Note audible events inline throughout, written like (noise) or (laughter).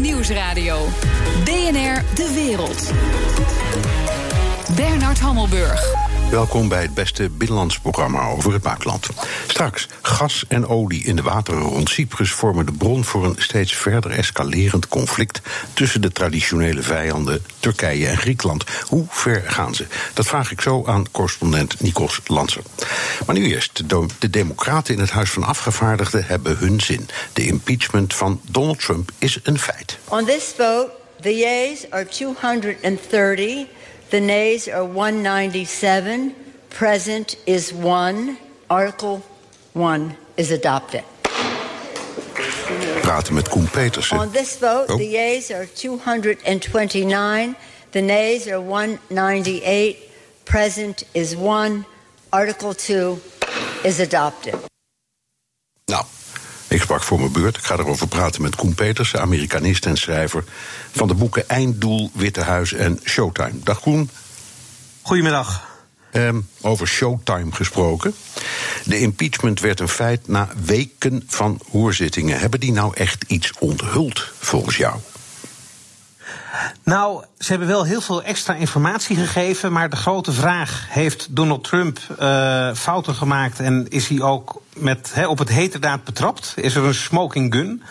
Nieuwsradio. BNR De Wereld. Bernard Hammelburg. Welkom bij het beste binnenlands programma over het buitenland. Straks, gas en olie in de wateren rond Cyprus vormen de bron voor een steeds verder escalerend conflict tussen de traditionele vijanden Turkije en Griekenland. Hoe ver gaan ze? Dat vraag ik zo aan correspondent Nikos Lanser. Maar nu eerst, de Democraten in het Huis van Afgevaardigden hebben hun zin. De impeachment van Donald Trump is een feit. On this vote, the yeas are 230. The nays are 197. Present is 1. Article 1 is adopted. Praten met Koen Petersen. On this vote, Oh. the yeas are 229. The nays are 198. Present is 1. Article 2 is adopted. Nou, ik sprak voor mijn beurt. Ik ga erover praten met Koen Petersen, Amerikanist en schrijver van de boeken Einddoel, Witte Huis en Showtime. Dag Koen. Goedemiddag. Ehm, over Showtime gesproken. De impeachment werd een feit na weken van hoorzittingen. Hebben die nou echt iets onthuld, volgens jou? Nou, ze hebben wel heel veel extra informatie gegeven. Maar de grote vraag: heeft Donald Trump eh, fouten gemaakt en is hij ook met, op het heterdaad betrapt? Is er een smoking gun?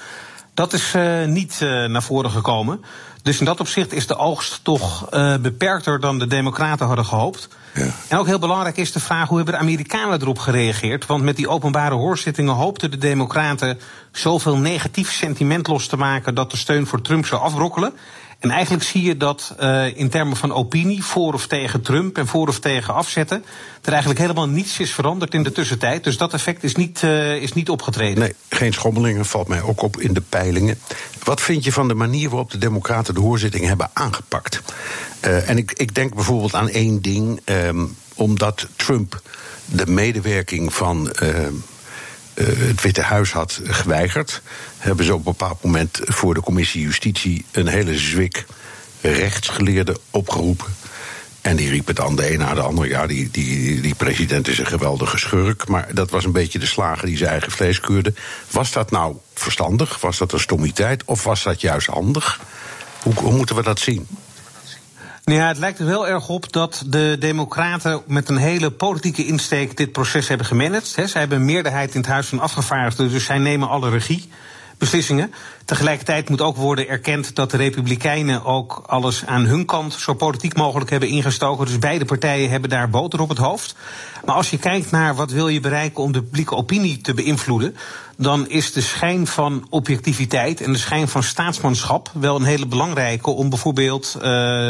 Dat is eh, niet eh, naar voren gekomen. Dus in dat opzicht is de oogst toch beperkter dan de Democraten hadden gehoopt. Ja. En ook heel belangrijk is de vraag hoe hebben de Amerikanen erop gereageerd? Want met die openbare hoorzittingen hoopten de Democraten zoveel negatief sentiment los te maken dat de steun voor Trump zou afbrokkelen. En eigenlijk zie je dat uh, in termen van opinie, voor of tegen Trump en voor of tegen afzetten, er eigenlijk helemaal niets is veranderd in de tussentijd. Dus dat effect is niet, uh, is niet opgetreden. Nee, geen schommelingen valt mij ook op in de peilingen. Wat vind je van de manier waarop de Democraten de hoorzitting hebben aangepakt? Uh, en ik, ik denk bijvoorbeeld aan één ding, um, omdat Trump de medewerking van. Uh, het Witte Huis had geweigerd, hebben ze op een bepaald moment voor de commissie Justitie een hele zwik rechtsgeleerden opgeroepen. En die riepen dan de een na de ander. Ja, die, die, die president is een geweldige schurk. Maar dat was een beetje de slager die zijn eigen vlees keurde. Was dat nou verstandig? Was dat een stommiteit? Of was dat juist handig? Hoe, hoe moeten we dat zien? Nou ja, het lijkt er wel erg op dat de Democraten met een hele politieke insteek dit proces hebben gemanaged. He, zij hebben een meerderheid in het Huis van Afgevaardigden, dus zij nemen alle regie. Beslissingen. Tegelijkertijd moet ook worden erkend dat de Republikeinen ook alles aan hun kant zo politiek mogelijk hebben ingestoken. Dus beide partijen hebben daar boter op het hoofd. Maar als je kijkt naar wat wil je bereiken om de publieke opinie te beïnvloeden, dan is de schijn van objectiviteit en de schijn van staatsmanschap wel een hele belangrijke om bijvoorbeeld uh,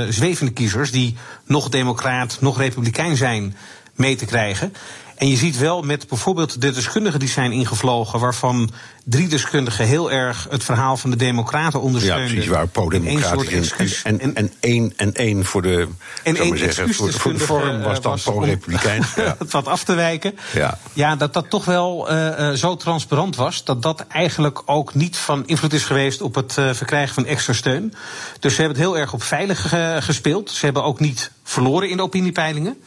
zwevende kiezers die nog democraat, nog republikein zijn, mee te krijgen. En je ziet wel met bijvoorbeeld de deskundigen die zijn ingevlogen, waarvan drie deskundigen heel erg het verhaal van de Democraten ondersteunen. Ja, precies, waar pro-democratisch en, en, en, één en één voor de, en één zeggen, voor, voor de vorm was dan pro-republikein. (laughs) Ja. het wat af te wijken. Ja, ja dat dat toch wel uh, zo transparant was, dat dat eigenlijk ook niet van invloed is geweest op het uh, verkrijgen van extra steun. Dus ze hebben het heel erg op veilig uh, gespeeld. Ze hebben ook niet verloren in de opiniepeilingen.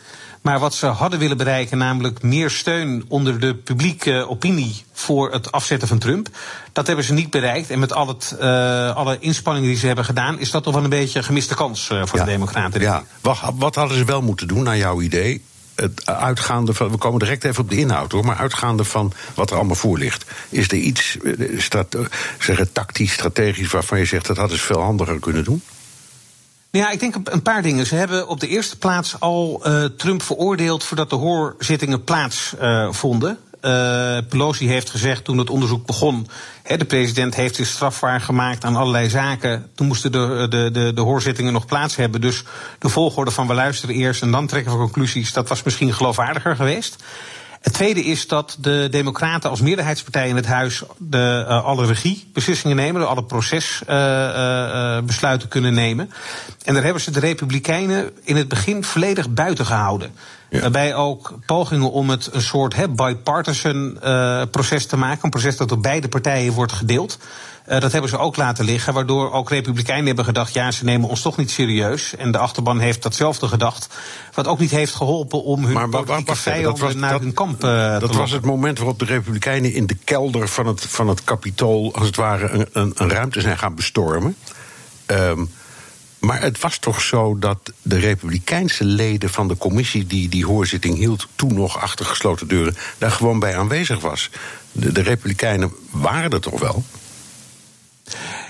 Maar wat ze hadden willen bereiken, namelijk meer steun onder de publieke opinie voor het afzetten van Trump, dat hebben ze niet bereikt. En met al het, uh, alle inspanningen die ze hebben gedaan, is dat toch wel een beetje een gemiste kans uh, voor ja, de Democraten. Ja. Wat, wat hadden ze wel moeten doen, naar jouw idee? Het uitgaande van, we komen direct even op de inhoud hoor, maar uitgaande van wat er allemaal voor ligt. Is er iets, strat, zeggen, tactisch, strategisch, waarvan je zegt dat hadden ze veel handiger kunnen doen? Ja, ik denk een paar dingen. Ze hebben op de eerste plaats al uh, Trump veroordeeld voordat de hoorzittingen plaatsvonden. Uh, Pelosi heeft gezegd toen het onderzoek begon. De president heeft zich strafbaar gemaakt aan allerlei zaken. Toen moesten de, de, de, de hoorzittingen nog plaats hebben. Dus de volgorde van we luisteren eerst en dan trekken we conclusies. dat was misschien geloofwaardiger geweest. Het tweede is dat de Democraten als meerderheidspartij in het huis de, uh, alle regiebeslissingen nemen, alle procesbesluiten uh, uh, kunnen nemen. En daar hebben ze de Republikeinen in het begin volledig buiten gehouden. Ja. Waarbij ook pogingen om het een soort he, bipartisan proces te maken, een proces dat door beide partijen wordt gedeeld. Uh, dat hebben ze ook laten liggen, waardoor ook Republikeinen hebben gedacht: ja, ze nemen ons toch niet serieus. En de achterban heeft datzelfde gedacht. Wat ook niet heeft geholpen om hun maar, politieke vijanden naar hun kamp uh, Dat was het moment waarop de Republikeinen in de kelder van het, van het kapitool, als het ware, een, een, een ruimte zijn gaan bestormen. Um, maar het was toch zo dat de Republikeinse leden van de commissie die die hoorzitting hield, toen nog achter gesloten deuren, daar gewoon bij aanwezig was. De, de Republikeinen waren er toch wel?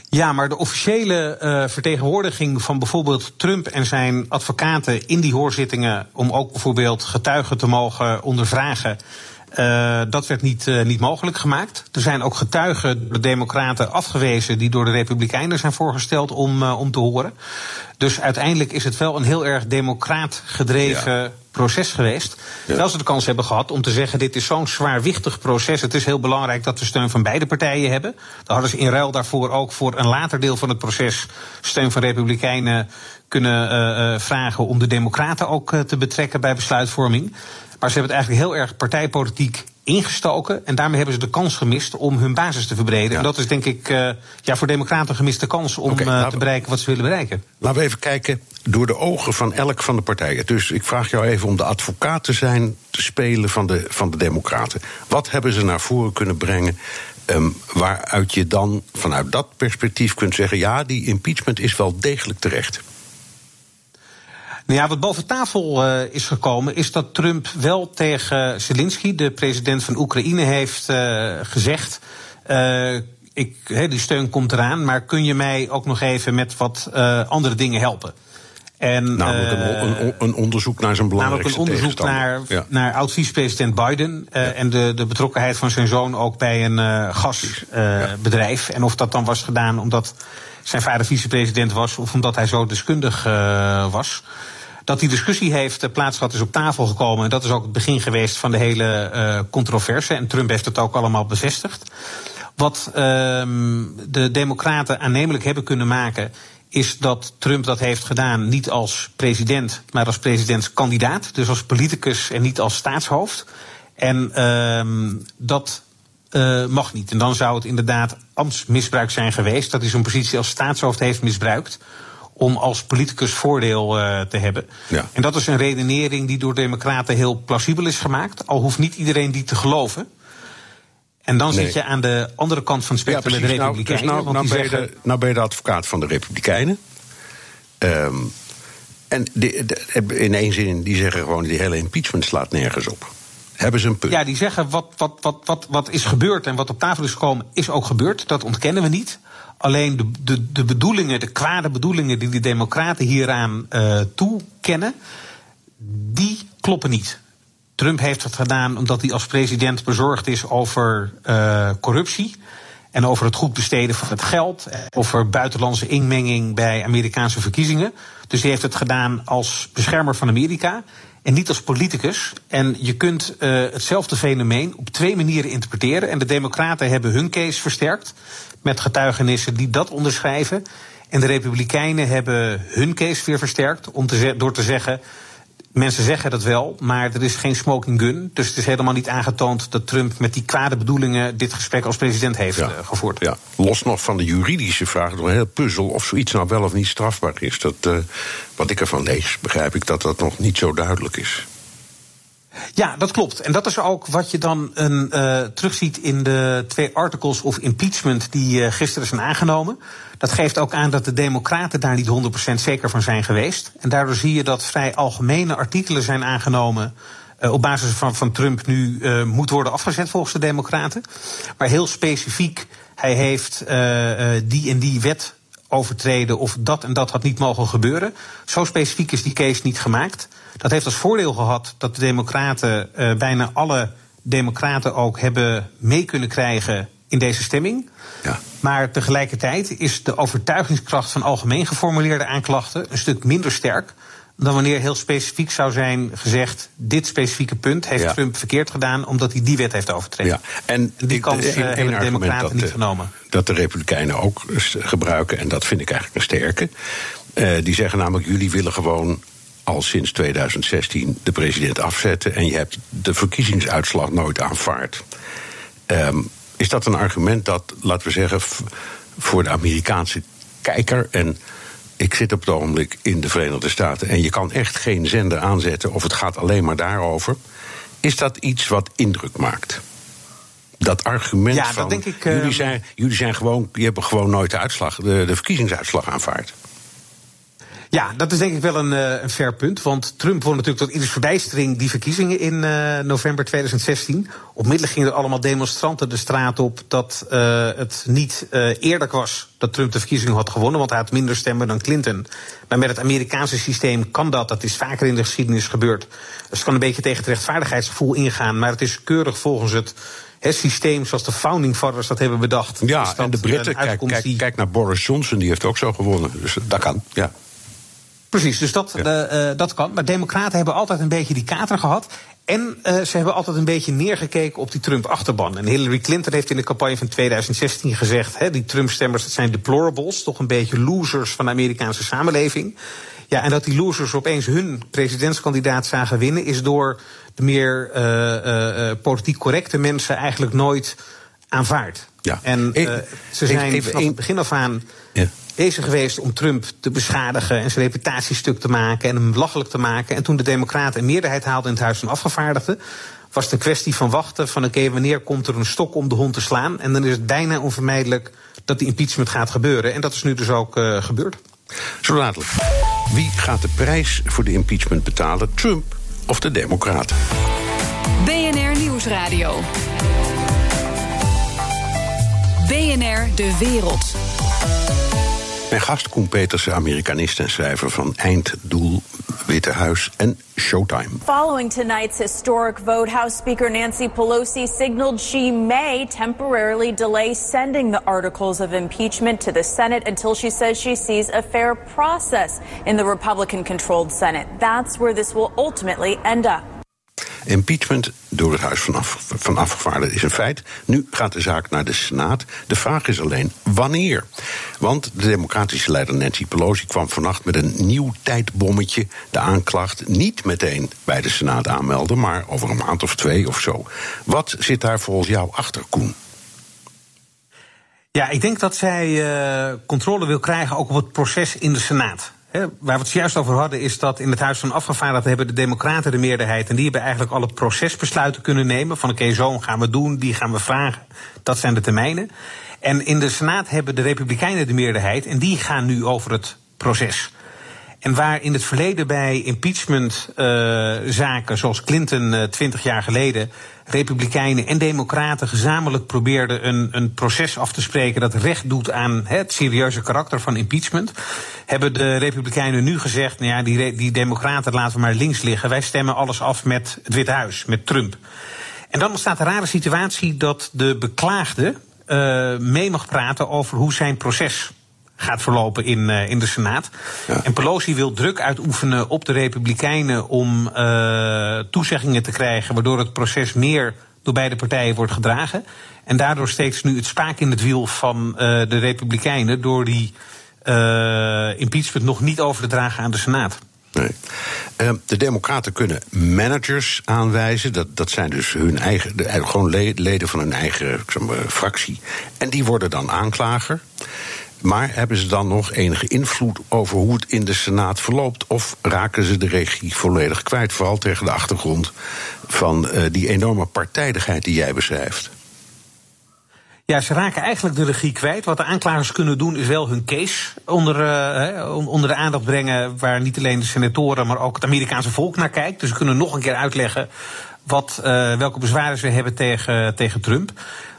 Ja, maar de officiële uh, vertegenwoordiging van bijvoorbeeld Trump en zijn advocaten in die hoorzittingen, om ook bijvoorbeeld getuigen te mogen ondervragen. Uh, dat werd niet, uh, niet mogelijk gemaakt. Er zijn ook getuigen, de Democraten, afgewezen die door de Republikeinen zijn voorgesteld om, om te horen. Dus uiteindelijk is het wel een heel erg democraat gedreven. Proces geweest. Ja. Terwijl ze de kans hebben gehad om te zeggen: dit is zo'n zwaarwichtig proces. Het is heel belangrijk dat we steun van beide partijen hebben. Dan hadden ze in ruil daarvoor ook voor een later deel van het proces steun van Republikeinen kunnen vragen om de Democraten ook te betrekken bij besluitvorming. Maar ze hebben het eigenlijk heel erg partijpolitiek ingestoken. En daarmee hebben ze de kans gemist om hun basis te verbreden. Ja. En dat is denk ik uh, ja, voor Democraten een gemiste kans om okay, uh, te bereiken wat ze willen bereiken. Laten we even kijken door de ogen van elk van de partijen. Dus ik vraag jou even om de advocaat te zijn, te spelen van de, van de Democraten. Wat hebben ze naar voren kunnen brengen? Um, waaruit je dan vanuit dat perspectief kunt zeggen: ja, die impeachment is wel degelijk terecht. Nou ja, wat boven tafel uh, is gekomen, is dat Trump wel tegen Zelensky, de president van Oekraïne, heeft uh, gezegd. Uh, ik, he, die steun komt eraan, maar kun je mij ook nog even met wat andere dingen helpen? En, namelijk een, een, een, onderzoek naar zijn belangrijkste Namelijk een onderzoek naar, ja. naar oud-vicepresident Biden. Ja. En de, de betrokkenheid van zijn zoon ook bij een gasbedrijf. Ja. En of dat dan was gedaan omdat zijn vader vicepresident was of omdat hij zo deskundig was. Dat die discussie heeft uh, plaatsgehad is op tafel gekomen. En dat is ook het begin geweest van de hele uh, controverse. En Trump heeft het ook allemaal bevestigd. Wat uh, de Democraten aannemelijk hebben kunnen maken. Is dat Trump dat heeft gedaan niet als president, maar als presidentskandidaat. Dus als politicus en niet als staatshoofd. En uh, dat uh, mag niet. En dan zou het inderdaad ambtsmisbruik zijn geweest. Dat hij zijn positie als staatshoofd heeft misbruikt om als politicus voordeel uh, te hebben. Ja. En dat is een redenering die door democraten heel plausibel is gemaakt. Al hoeft niet iedereen die te geloven. En dan nee. zit je aan de andere kant van het spectrum ja, met de Republikeinen. Nou, dus nou, nou, ben zeggen... de, nou ben je de advocaat van de Republikeinen. Um, en de, de, in één zin, die zeggen gewoon... die hele impeachment slaat nergens op. Hebben ze? Ja, die zeggen wat, wat, wat, wat, wat is gebeurd en wat op tafel is gekomen... is ook gebeurd, dat ontkennen we niet. Alleen de, de, de bedoelingen, de kwade bedoelingen die de Democraten hieraan uh, toekennen, die kloppen niet. Trump heeft het gedaan omdat hij als president bezorgd is over uh, corruptie. En over het goed besteden van het geld. Over buitenlandse inmenging bij Amerikaanse verkiezingen. Dus hij heeft het gedaan als beschermer van Amerika. En niet als politicus. En je kunt uh, hetzelfde fenomeen op twee manieren interpreteren. En de Democraten hebben hun case versterkt met getuigenissen die dat onderschrijven. En de Republikeinen hebben hun case weer versterkt om door te zeggen. Mensen zeggen dat wel, maar er is geen smoking gun. Dus het is helemaal niet aangetoond dat Trump met die kwade bedoelingen dit gesprek als president heeft ja. uh, gevoerd. Ja. Los nog van de juridische vraag, nog een heel puzzel of zoiets nou wel of niet strafbaar is. Dat, uh, wat ik ervan lees, begrijp ik dat dat nog niet zo duidelijk is. Ja, dat klopt. En dat is ook wat je dan een, uh, terugziet in de twee articles of impeachment die uh, gisteren zijn aangenomen. Dat geeft ook aan dat de Democraten daar niet 100% zeker van zijn geweest. En daardoor zie je dat vrij algemene artikelen zijn aangenomen. Uh, op basis van, van Trump nu moet worden afgezet volgens de Democraten. Maar heel specifiek, hij heeft die en die wet overtreden of dat en dat had niet mogen gebeuren. Zo specifiek is die case niet gemaakt. Dat heeft als voordeel gehad dat de Democraten, uh, bijna alle Democraten ook, hebben mee kunnen krijgen in deze stemming. Ja. Maar tegelijkertijd is de overtuigingskracht van algemeen geformuleerde aanklachten een stuk minder sterk dan wanneer heel specifiek zou zijn gezegd: dit specifieke punt heeft ja. Trump verkeerd gedaan omdat hij die wet heeft overtreden. Ja. En die kans uh, hebben de Democraten dat, niet genomen. Dat de Republikeinen ook gebruiken, en dat vind ik eigenlijk een sterke. Uh, die zeggen namelijk: jullie willen gewoon al sinds 2016 de president afzetten en je hebt de verkiezingsuitslag nooit aanvaard. Um, is dat een argument dat, laten we zeggen, voor de Amerikaanse kijker. En ik zit op het ogenblik in de Verenigde Staten en je kan echt geen zender aanzetten of het gaat alleen maar daarover. Is dat iets wat indruk maakt? Dat argument Ja, dat van. denk ik, jullie, eh, zijn, jullie zijn gewoon. Je hebt gewoon nooit de, uitslag, de, de verkiezingsuitslag aanvaard. Ja, dat is denk ik wel een, eh, een fair punt. Want Trump won natuurlijk tot ieders verbijstering die verkiezingen in eh, november 2016. Onmiddellijk gingen er allemaal demonstranten de straat op dat eh, het niet eh, eerlijk was dat Trump de verkiezingen had gewonnen. Want hij had minder stemmen dan Clinton. Maar met het Amerikaanse systeem kan dat. Dat is vaker in de geschiedenis gebeurd. Dus het kan een beetje tegen het rechtvaardigheidsgevoel ingaan. Maar het is keurig volgens het. Het systeem zoals de founding fathers dat hebben bedacht. Ja, dat en de Britten, kijk, kijk, kijk naar Boris Johnson, die heeft ook zo gewonnen. Dus dat kan, ja. Precies, dus dat, Ja. eh, eh, dat kan. Maar Democraten hebben altijd een beetje die kater gehad. En eh, ze hebben altijd een beetje neergekeken op die Trump-achterban. En Hillary Clinton heeft in de campagne van 2016 gezegd: hè, die Trump-stemmers dat zijn deplorables, toch een beetje losers van de Amerikaanse samenleving. Ja, en dat die losers opeens hun presidentskandidaat zagen winnen, is door de meer politiek correcte mensen eigenlijk nooit aanvaard. Ja. En eh, ze zijn even vanaf het begin af aan Ja. bezig geweest om Trump te beschadigen en zijn reputatie stuk te maken en hem belachelijk te maken. En toen de Democraten een meerderheid haalden in het Huis van Afgevaardigden, was het een kwestie van wachten: van oké, wanneer komt er een stok om de hond te slaan? En dan is het bijna onvermijdelijk dat die impeachment gaat gebeuren. En dat is nu dus ook eh, gebeurd. Zo dadelijk. Wie gaat de prijs voor de impeachment betalen? Trump of de Democraten? BNR Nieuwsradio. BNR De Wereld. Mijn gast Koen Amerikanist en schrijver van Einddoel, Witte Huis en Showtime. Following tonight's historic vote, House Speaker Nancy Pelosi signaled she may temporarily delay sending the articles of impeachment to the Senate until she says she sees a fair process in the Republican controlled Senate. That's where this will ultimately end up. Impeachment door het Huis van, Af, Afgevaardigden is een feit. Nu gaat de zaak naar de Senaat. De vraag is alleen wanneer. Want de democratische leider Nancy Pelosi kwam vannacht met een nieuw tijdbommetje. De aanklacht niet meteen bij de Senaat aanmelden, maar over een maand of twee of zo. Wat zit daar volgens jou achter, Koen? Ja, ik denk dat zij eh, controle wil krijgen ook op het proces in de Senaat. Waar we het juist over hadden, is dat in het Huis van Afgevaardigden hebben de Democraten de meerderheid. En die hebben eigenlijk alle procesbesluiten kunnen nemen. Van oké, zo gaan we doen, die gaan we vragen. Dat zijn de termijnen. En in de Senaat hebben de Republikeinen de meerderheid. En die gaan nu over het proces. En waar in het verleden bij impeachmentzaken, zoals Clinton twintig jaar geleden, Republikeinen en Democraten gezamenlijk probeerden een, een proces af te spreken dat recht doet aan het serieuze karakter van impeachment, hebben de Republikeinen nu gezegd: nou ja, die, die Democraten laten we maar links liggen. Wij stemmen alles af met het Witte Huis, met Trump. En dan ontstaat de rare situatie dat de beklaagde eh, mee mag praten over hoe zijn proces gaat verlopen in, eh, in de Senaat. Ja. En Pelosi wil druk uitoefenen op de Republikeinen om eh, toezeggingen te krijgen, waardoor het proces meer door beide partijen wordt gedragen. En daardoor steekt ze nu het spaak in het wiel van eh, de Republikeinen door die impeachment nog niet over te dragen aan de Senaat. Nee. De Democraten kunnen managers aanwijzen. Dat, dat zijn dus hun eigen, de, gewoon le- leden van hun eigen ik zeg maar, fractie. En die worden dan aanklager. Maar hebben ze dan nog enige invloed over hoe het in de Senaat verloopt? Of raken ze de regie volledig kwijt? Vooral tegen de achtergrond van eh, die enorme partijdigheid die jij beschrijft. Ja, ze raken eigenlijk de regie kwijt. Wat de aanklagers kunnen doen is wel hun case onder, eh, onder de aandacht brengen... waar niet alleen de senatoren, maar ook het Amerikaanse volk naar kijkt. Dus ze kunnen nog een keer uitleggen wat, eh, welke bezwaren ze hebben tegen, tegen Trump.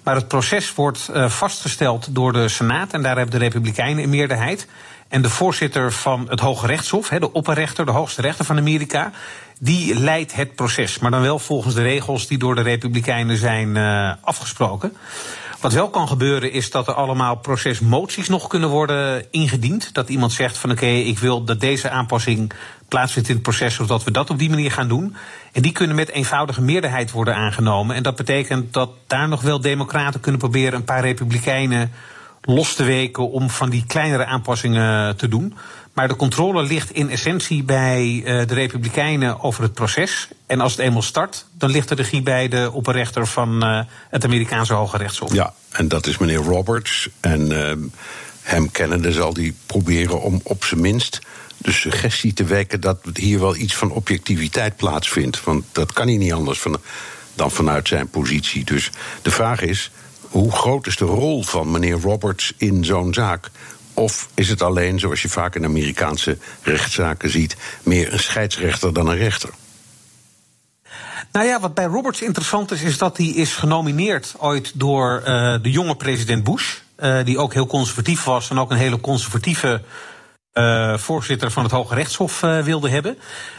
Maar het proces wordt eh, vastgesteld door de Senaat... en daar hebben de Republikeinen een meerderheid. En de voorzitter van het Hoge Rechtshof, de opperrechter, de hoogste rechter van Amerika... die leidt het proces, maar dan wel volgens de regels... die door de Republikeinen zijn eh, afgesproken. Wat wel kan gebeuren is dat er allemaal procesmoties nog kunnen worden ingediend. Dat iemand zegt van oké, ik wil dat deze aanpassing plaatsvindt in het proces, zodat we dat op die manier gaan doen. En die kunnen met eenvoudige meerderheid worden aangenomen. En dat betekent dat daar nog wel democraten kunnen proberen een paar republikeinen los te weken om van die kleinere aanpassingen te doen. Maar de controle ligt in essentie bij de Republikeinen over het proces. En als het eenmaal start, dan ligt de regie bij de opperrechter van het Amerikaanse Hoge Rechtshof. Ja, en dat is meneer Roberts. En ehm, hem kennende zal hij proberen om op zijn minst de suggestie te wekken dat hier wel iets van objectiviteit plaatsvindt. Want dat kan hij niet anders van, dan vanuit zijn positie. Dus de vraag is: hoe groot is de rol van meneer Roberts in zo'n zaak? Of is het alleen, zoals je vaak in Amerikaanse rechtszaken ziet, meer een scheidsrechter dan een rechter? Nou ja, wat bij Roberts interessant is, is dat hij is genomineerd ooit door uh, de jonge president Bush. Uh, die ook heel conservatief was en ook een hele conservatieve uh, voorzitter van het Hoge Rechtshof uh, wilde hebben.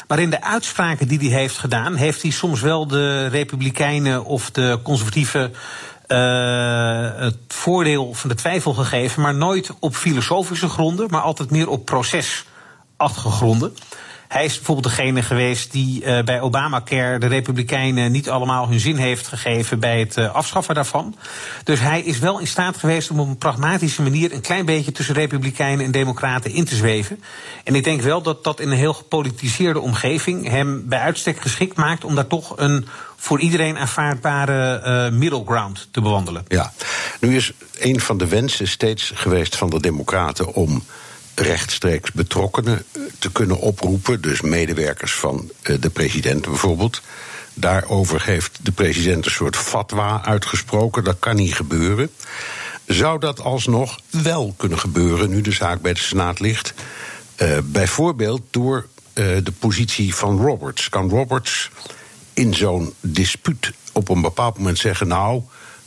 Maar in de uitspraken die hij heeft gedaan, heeft hij soms wel de Republikeinen of de conservatieven uh, het voordeel van de twijfel gegeven, maar nooit op filosofische gronden, maar altijd meer op procesachtige gronden. Hij is bijvoorbeeld degene geweest die uh, bij Obamacare de Republikeinen niet allemaal hun zin heeft gegeven bij het uh, afschaffen daarvan. Dus hij is wel in staat geweest om op een pragmatische manier een klein beetje tussen Republikeinen en Democraten in te zweven. En ik denk wel dat dat in een heel gepolitiseerde omgeving hem bij uitstek geschikt maakt om daar toch een voor iedereen aanvaardbare uh, middle ground te bewandelen. Ja, nu is een van de wensen steeds geweest van de Democraten om rechtstreeks betrokkenen eh, te kunnen oproepen, dus medewerkers van eh, de president bijvoorbeeld. Daarover heeft de president een soort fatwa uitgesproken. Dat kan niet gebeuren. Zou dat alsnog wel kunnen gebeuren nu de zaak bij de Senaat ligt? Uh, bijvoorbeeld door uh, de positie van Roberts. Kan Roberts in zo'n dispuut op een bepaald moment zeggen: Nou,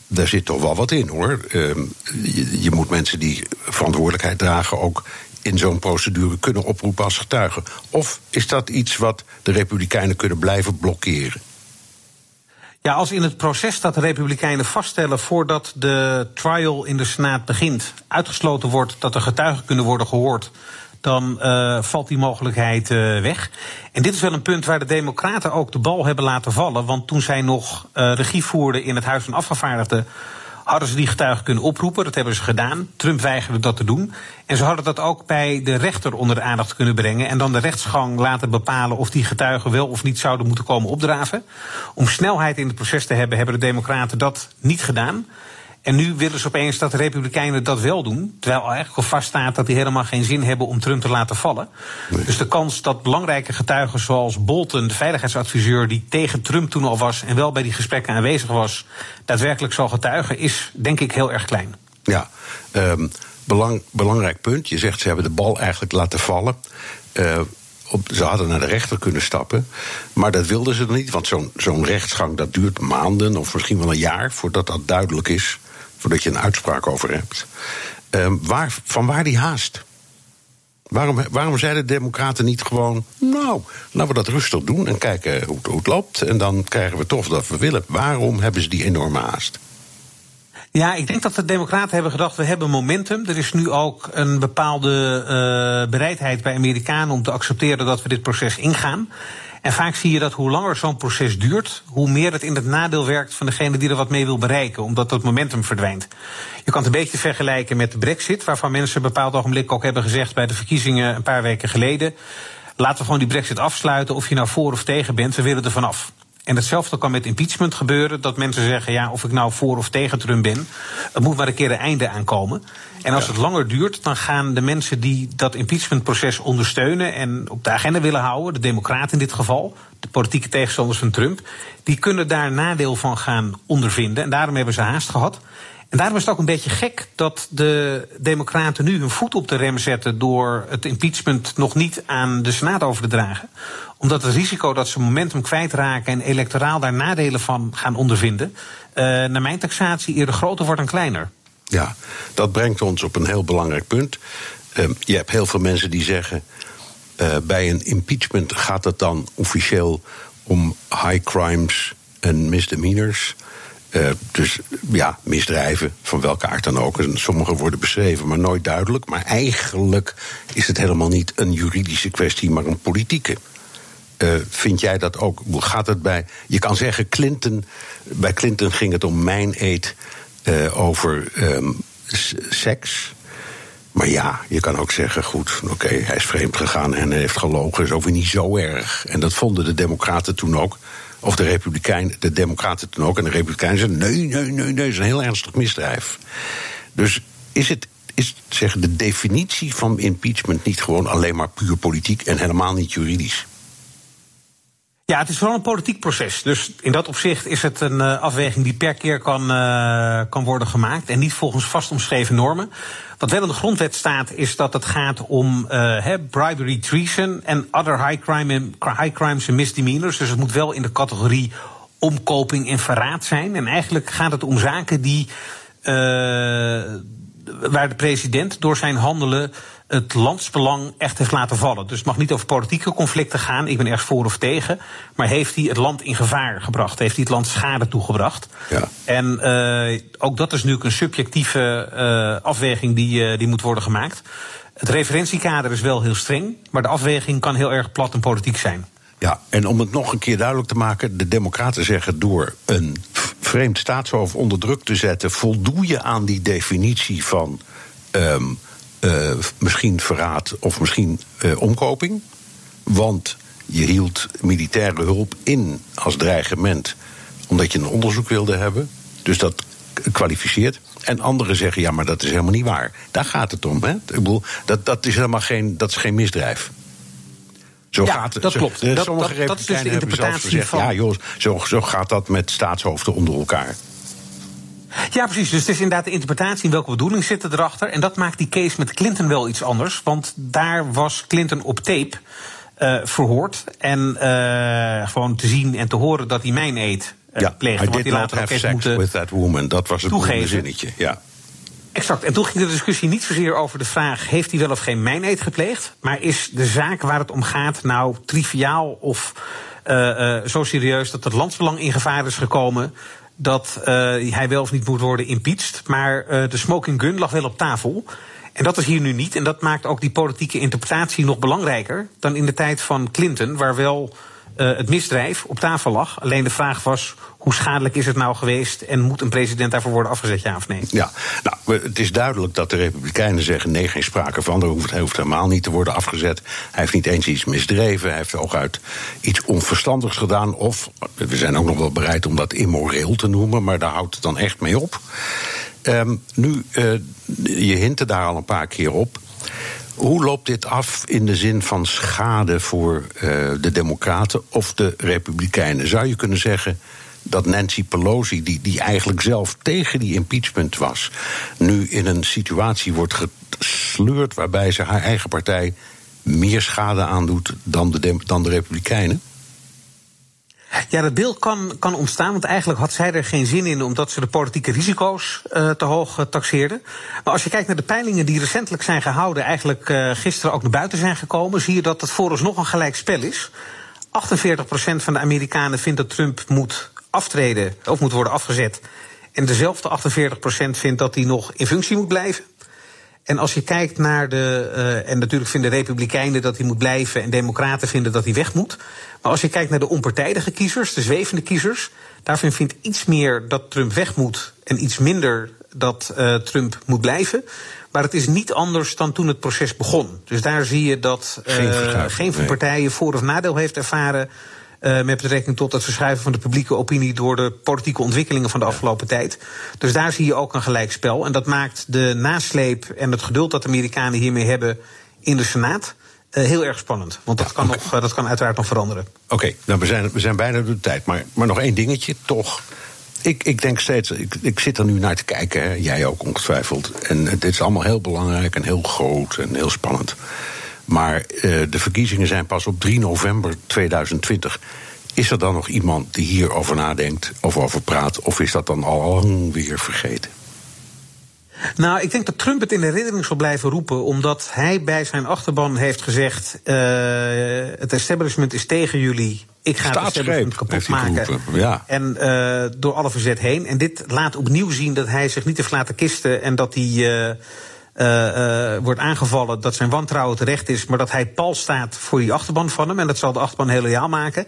daar zit toch wel wat in hoor. Je, je, moet mensen die verantwoordelijkheid dragen ook in zo'n procedure kunnen oproepen als getuigen? Of is dat iets wat de Republikeinen kunnen blijven blokkeren? Ja, als in het proces dat de Republikeinen vaststellen voordat de trial in de Senaat begint, uitgesloten wordt dat er getuigen kunnen worden gehoord, dan uh, valt die mogelijkheid uh, weg. En dit is wel een punt waar de Democraten ook de bal hebben laten vallen. Want toen zij nog uh, regie voerden in het Huis van Afgevaardigden, hadden ze die getuigen kunnen oproepen. Dat hebben ze gedaan. Trump weigerde dat te doen. En ze hadden dat ook bij de rechter onder de aandacht kunnen brengen. En dan de rechtsgang laten bepalen of die getuigen wel of niet zouden moeten komen opdraven. Om snelheid in het proces te hebben, hebben de Democraten dat niet gedaan. En nu willen ze opeens dat de Republikeinen dat wel doen. Terwijl eigenlijk al vaststaat dat die helemaal geen zin hebben om Trump te laten vallen. Nee. Dus de kans dat belangrijke getuigen zoals Bolton, de veiligheidsadviseur, die tegen Trump toen al was en wel bij die gesprekken aanwezig was, daadwerkelijk zal getuigen, is denk ik heel erg klein. Ja, um, belang, belangrijk punt. Je zegt ze hebben de bal eigenlijk laten vallen. Uh, op, ze hadden naar de rechter kunnen stappen. Maar dat wilden ze niet, want zo'n zo'n rechtsgang dat duurt maanden of misschien wel een jaar voordat dat duidelijk is voordat je een uitspraak over hebt. Uh, waar, van waar die haast? Waarom, waarom zeiden de Democraten niet gewoon. Nou, laten we dat rustig doen en kijken hoe, hoe het loopt. En dan krijgen we toch wat we willen. Waarom hebben ze die enorme haast? Ja, ik denk dat de Democraten hebben gedacht: we hebben momentum. Er is nu ook een bepaalde uh, bereidheid bij Amerikanen om te accepteren dat we dit proces ingaan. En vaak zie je dat hoe langer zo'n proces duurt, hoe meer het in het nadeel werkt van degene die er wat mee wil bereiken, omdat dat momentum verdwijnt. Je kan het een beetje vergelijken met de Brexit, waarvan mensen een bepaald ogenblik ook hebben gezegd bij de verkiezingen een paar weken geleden. Laten we gewoon die Brexit afsluiten, of je nou voor of tegen bent, we willen er vanaf. En hetzelfde kan met impeachment gebeuren. Dat mensen zeggen, ja, of ik nou voor of tegen Trump ben. Het moet maar een keer een einde aankomen. En als ja. het langer duurt, dan gaan de mensen die dat impeachmentproces ondersteunen en op de agenda willen houden, de Democraten in dit geval, de politieke tegenstanders van Trump, die kunnen daar nadeel van gaan ondervinden. En daarom hebben ze haast gehad. En daarom is het ook een beetje gek dat de Democraten nu hun voet op de rem zetten door het impeachment nog niet aan de Senaat over te dragen. Omdat het risico dat ze momentum kwijtraken en electoraal daar nadelen van gaan ondervinden, uh, naar mijn taxatie eerder groter wordt dan kleiner. Ja, dat brengt ons op een heel belangrijk punt. Uh, je hebt heel veel mensen die zeggen. Uh, bij een impeachment gaat het dan officieel om high crimes en misdemeanors. Uh, dus ja, misdrijven van welke aard dan ook. En sommige worden beschreven, maar nooit duidelijk. Maar eigenlijk is het helemaal niet een juridische kwestie, maar een politieke. Uh, vind jij dat ook? Gaat het bij. Je kan zeggen, Clinton. Bij Clinton ging het om mijn eet. Uh, over um, seks. Maar ja, je kan ook zeggen, goed, oké, hij is vreemd gegaan en heeft gelogen, is weer niet zo erg. En dat vonden de democraten toen ook. Of de republikeinen, de democraten toen ook. En de republikeinen zeiden, nee, nee, nee, nee, is een heel ernstig misdrijf. Dus is het, is zeggen, de definitie van impeachment niet gewoon alleen maar puur politiek en helemaal niet juridisch? Ja, het is vooral een politiek proces. Dus in dat opzicht is het een uh, afweging die per keer kan, uh, kan worden gemaakt. En niet volgens vast omschreven normen. Wat wel in de grondwet staat, is dat het gaat om uh, bribery, treason en other high, crime high crimes en misdemeanors. Dus het moet wel in de categorie omkoping en verraad zijn. En eigenlijk gaat het om zaken die. waar de president door zijn handelen het landsbelang echt heeft laten vallen. Dus het mag niet over politieke conflicten gaan. Ik ben ergens voor of tegen. Maar heeft hij het land in gevaar gebracht? Heeft hij het land schade toegebracht? Ja. En uh, ook dat is nu een subjectieve uh, afweging die, uh, die moet worden gemaakt. Het referentiekader is wel heel streng. Maar de afweging kan heel erg plat en politiek zijn. Ja, en om het nog een keer duidelijk te maken: de Democraten zeggen door een vreemd staatshoofd onder druk te zetten, voldoe je aan die definitie van. Um, uh, misschien verraad of misschien uh, omkoping. Want je hield militaire hulp in als dreigement omdat je een onderzoek wilde hebben. Dus dat kwalificeert. En anderen zeggen, ja, maar dat is helemaal niet waar. Daar gaat het om. Hè? Ik bedoel, dat, dat is helemaal geen, dat is geen misdrijf. Zo ja, gaat, dat klopt. dat, sommige dat, dat is dus de interpretatie gezegd, van... Ja, joh, zo, zo gaat dat met staatshoofden onder elkaar. Ja, precies. Dus het is inderdaad de interpretatie in welke bedoeling zit er erachter. En dat maakt die case met Clinton wel iets anders. Want daar was Clinton op tape uh, verhoord. En uh, gewoon te zien en te horen dat hij mijn eet uh, ja, pleegde. I later with that woman. Dat was het toegeven. zinnetje, ja. Exact. En toen ging de discussie niet zozeer over de vraag: heeft hij wel of geen mijneed gepleegd? Maar is de zaak waar het om gaat nou triviaal of uh, uh, zo serieus dat het landsbelang in gevaar is gekomen? Dat uh, hij wel of niet moet worden impeached. Maar uh, de smoking gun lag wel op tafel. En dat is hier nu niet. En dat maakt ook die politieke interpretatie nog belangrijker dan in de tijd van Clinton, waar wel uh, het misdrijf op tafel lag. Alleen de vraag was, hoe schadelijk is het nou geweest en moet een president daarvoor worden afgezet, ja of nee? Ja, nou, het is duidelijk dat de Republikeinen zeggen: nee, geen sprake van. Er hoeft, hij hoeft helemaal niet te worden afgezet. Hij heeft niet eens iets misdreven. Hij heeft ook iets onverstandigs gedaan. Of we zijn ook nog wel bereid om dat immoreel te noemen, maar daar houdt het dan echt mee op. Um, nu, uh, je hintte daar al een paar keer op. Hoe loopt dit af in de zin van schade voor uh, de Democraten of de Republikeinen? Zou je kunnen zeggen dat Nancy Pelosi, die, die eigenlijk zelf tegen die impeachment was, nu in een situatie wordt gesleurd waarbij ze haar eigen partij meer schade aandoet dan de, dan de Republikeinen? Ja, dat beeld kan, kan ontstaan, want eigenlijk had zij er geen zin in, omdat ze de politieke risico's uh, te hoog uh, taxeerde. Maar als je kijkt naar de peilingen die recentelijk zijn gehouden, eigenlijk uh, gisteren ook naar buiten zijn gekomen, zie je dat het vooralsnog een gelijk spel is. 48% van de Amerikanen vindt dat Trump moet aftreden of moet worden afgezet. En dezelfde 48% vindt dat hij nog in functie moet blijven. En als je kijkt naar de. Uh, en natuurlijk vinden Republikeinen dat hij moet blijven. En Democraten vinden dat hij weg moet. Maar als je kijkt naar de onpartijdige kiezers, de zwevende kiezers. Daarvan vindt iets meer dat Trump weg moet. En iets minder dat uh, Trump moet blijven. Maar het is niet anders dan toen het proces begon. Dus daar zie je dat uh, geen, geen van partijen voor of nadeel heeft ervaren uh, met betrekking tot het verschuiven van de publieke opinie door de politieke ontwikkelingen van de afgelopen tijd. Dus daar zie je ook een gelijkspel. En dat maakt de nasleep en het geduld dat de Amerikanen hiermee hebben in de Senaat. Uh, heel erg spannend. Want dat, kan, okay. nog, uh, dat kan uiteraard nog veranderen. Oké, okay, nou we zijn, we zijn bijna door de tijd. Maar, maar nog één dingetje, toch. Ik, ik denk steeds, ik, ik zit er nu naar te kijken, hè, jij ook ongetwijfeld. En dit is allemaal heel belangrijk en heel groot en heel spannend. Maar uh, de verkiezingen zijn pas op 3 november 2020. Is er dan nog iemand die hierover nadenkt of over praat? Of is dat dan al lang weer vergeten? Nou, ik denk dat Trump het in herinnering zal blijven roepen, omdat hij bij zijn achterban heeft gezegd: uh, het establishment is tegen jullie. Ik ga het establishment kapot maken. Ja. En uh, door alle verzet heen. En dit laat opnieuw zien dat hij zich niet heeft laten kisten en dat hij. Uh, uh, wordt aangevallen dat zijn wantrouwen terecht is, maar dat hij pal staat voor die achterban van hem. En dat zal de achterban heel loyaal maken.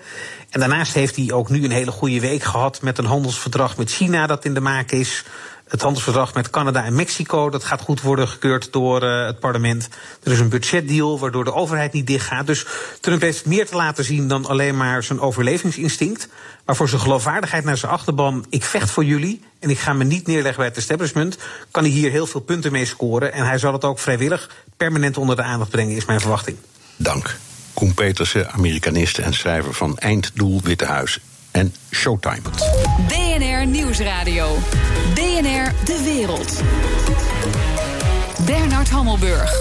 En daarnaast heeft hij ook nu een hele goede week gehad met een handelsverdrag met China dat in de maak is. Het handelsverdrag met Canada en Mexico, dat gaat goed worden gekeurd door uh, het parlement. Er is een budgetdeal waardoor de overheid niet dichtgaat. Dus Trump heeft meer te laten zien dan alleen maar zijn overlevingsinstinct. Maar voor zijn geloofwaardigheid naar zijn achterban, ik vecht voor jullie en ik ga me niet neerleggen bij het establishment, kan hij hier heel veel punten mee scoren. En hij zal het ook vrijwillig permanent onder de aandacht brengen, is mijn verwachting. Dank. Koen Petersen, Amerikanist en schrijver van Einddoel Witte Huis en Showtime. BNR Nieuwsradio. BNR De Wereld. Bernard Hammelburg.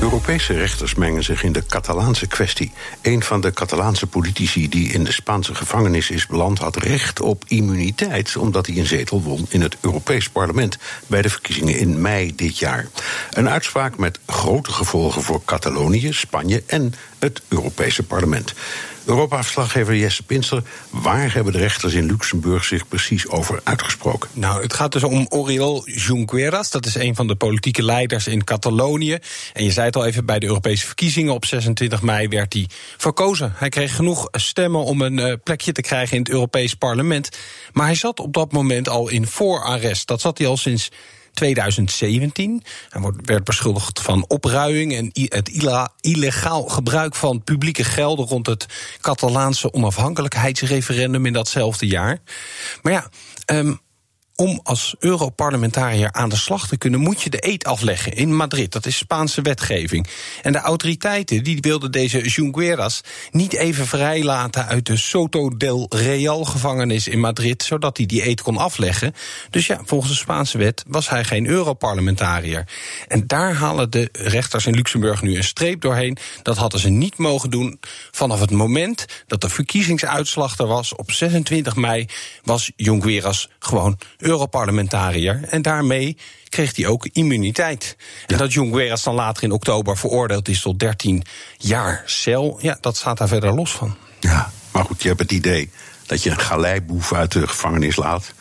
Europese rechters mengen zich in de Catalaanse kwestie. Een van de Catalaanse politici die in de Spaanse gevangenis is beland, had recht op immuniteit omdat hij een zetel won in het Europees Parlement bij de verkiezingen in mei dit jaar. Een uitspraak met grote gevolgen voor Catalonië, Spanje en het Europese Parlement. Europa-verslaggever Jesse Pinster, waar hebben de rechters in Luxemburg zich precies over uitgesproken? Nou, het gaat dus om Oriol Junqueras. Dat is een van de politieke leiders in Catalonië. En je zei het al even, bij de Europese verkiezingen op 26 mei werd hij verkozen. Hij kreeg genoeg stemmen om een eh, plekje te krijgen in het Europees Parlement. Maar hij zat op dat moment al in voorarrest. Dat zat hij al sinds 2017. Hij werd beschuldigd van opruiing en het illegaal gebruik van publieke gelden rond het Catalaanse onafhankelijkheidsreferendum in datzelfde jaar. Maar ja, um, om als Europarlementariër aan de slag te kunnen, moet je de eet afleggen in Madrid. Dat is Spaanse wetgeving. En de autoriteiten die wilden deze Junqueras niet even vrijlaten uit de Soto del Real gevangenis in Madrid, zodat hij die eet kon afleggen. Dus ja, volgens de Spaanse wet was hij geen Europarlementariër. En daar halen de rechters in Luxemburg nu een streep doorheen. Dat hadden ze niet mogen doen vanaf het moment dat de verkiezingsuitslag er was. Op 26 mei was Junqueras gewoon Europarlementariër. En daarmee kreeg hij ook immuniteit. En dat Junqueras dan later in oktober veroordeeld is tot 13 jaar cel, ja, dat staat daar verder los van. Ja, maar goed, je hebt het idee dat je een galeiboef uit de gevangenis laat.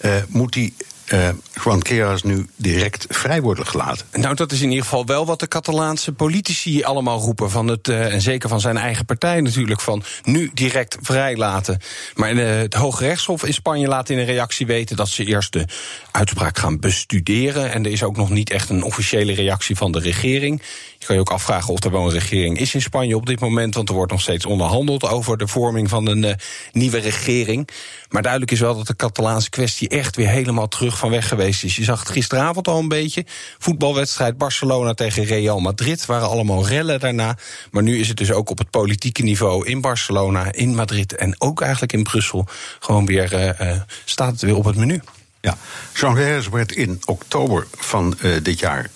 Uh, moet hij uh, Juan Keras nu direct vrij worden gelaten. Nou, dat is in ieder geval wel wat de Catalaanse politici allemaal roepen. Van het, uh, en zeker van zijn eigen partij natuurlijk, van nu direct vrijlaten. Maar uh, het Hoge Rechtshof in Spanje laat in een reactie weten dat ze eerst de uitspraak gaan bestuderen. En er is ook nog niet echt een officiële reactie van de regering. Je kan je ook afvragen of er wel een regering is in Spanje op dit moment. Want er wordt nog steeds onderhandeld over de vorming van een uh, nieuwe regering. Maar duidelijk is wel dat de Catalaanse kwestie echt weer helemaal terug van weg geweest is. Je zag het gisteravond al een beetje. Voetbalwedstrijd Barcelona tegen Real Madrid waren allemaal rellen daarna. Maar nu is het dus ook op het politieke niveau in Barcelona, in Madrid en ook eigenlijk in Brussel gewoon weer uh, staat het weer op het menu. Ja, Jean Reyes werd in oktober van uh, dit jaar